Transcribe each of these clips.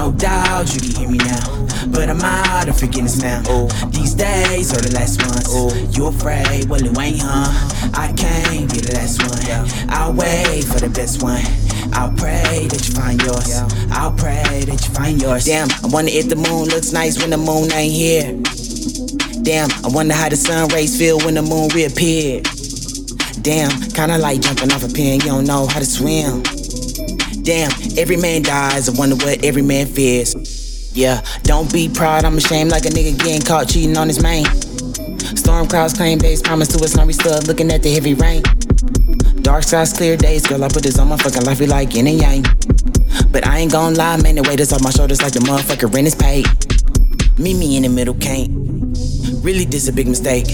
No doubt you can hear me now, but I'm out of forgiveness now. Ooh. These days are the last ones. Ooh. You afraid? Well, it ain't, huh? I can't be the last one. Yeah. I'll wait for the best one. I'll pray that you yours. Yeah. I'll pray that you find yours. Damn, I wonder if the moon looks nice when the moon ain't here. Damn, I wonder how the sun rays feel when the moon reappeared. Damn, kinda like jumping off a pin, you don't know how to swim. Damn, every man dies, I wonder what every man fears. Yeah, don't be proud, I'm ashamed like a nigga getting caught cheating on his main. Storm clouds claim base, promise to us, now we still looking at the heavy rain. Dark skies, clear days, girl, I put this on my fucking life, we like yin and yang. But I ain't gon' lie, man, the weight is off my shoulders like the motherfucker rent is paid. Meet me in the middle, can't. Really, this a big mistake.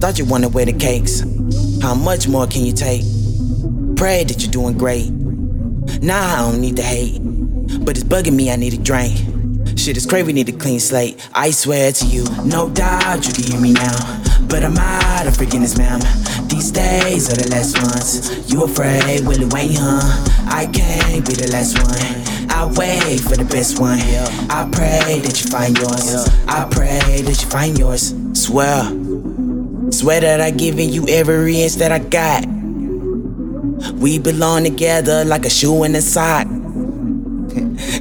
Thought you wanted wear the cakes. How much more can you take? Pray that you're doing great. Nah, I don't need the hate. But it's bugging me, I need a drink. Shit is crazy, need a clean slate. I swear to you, no doubt you can hear me now. But I'm out of forgiveness, ma'am. These days are the last ones. You afraid, well, it ain't, huh? I can't be the last one. I wait for the best one. I pray that you find yours. I pray that you find yours. Swear. Swear that I given you every inch that I got. We belong together like a shoe and a sock.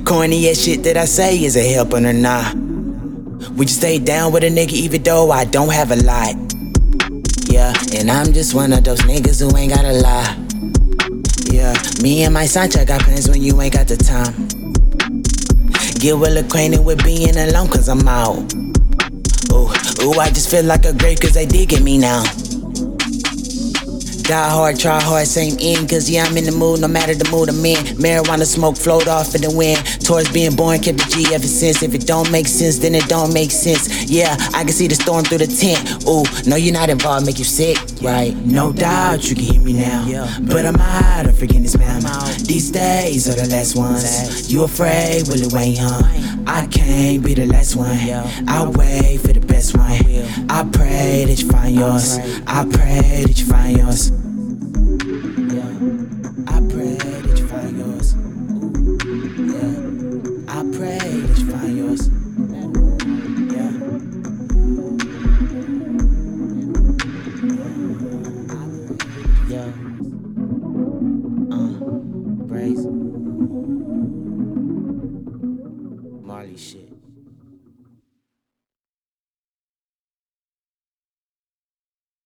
Corny as shit that I say is a helping or not. Would you stay down with a nigga even though I don't have a lot? Yeah, and I'm just one of those niggas who ain't gotta lie. Yeah, me and my Sancha got plans when you ain't got the time. Get well acquainted with being alone cause I'm out. Ooh, ooh, I just feel like a grave cause they digging me now. Die hard, try hard, same end. Cause yeah, I'm in the mood, no matter the mood I'm in. Marijuana smoke float off in the wind. Towards being born, kept the G ever since. If it don't make sense, then it don't make sense. Yeah, I can see the storm through the tent. Ooh, no, you're not involved, make you sick, right? No doubt you can hear me now. But I'm out of forgiveness, ma'am. These days are the last ones. You afraid? will it ain't, huh? I can't be the last one. I wait for the best one. I pray that you find yours. I pray that you find yours. É Mali shit.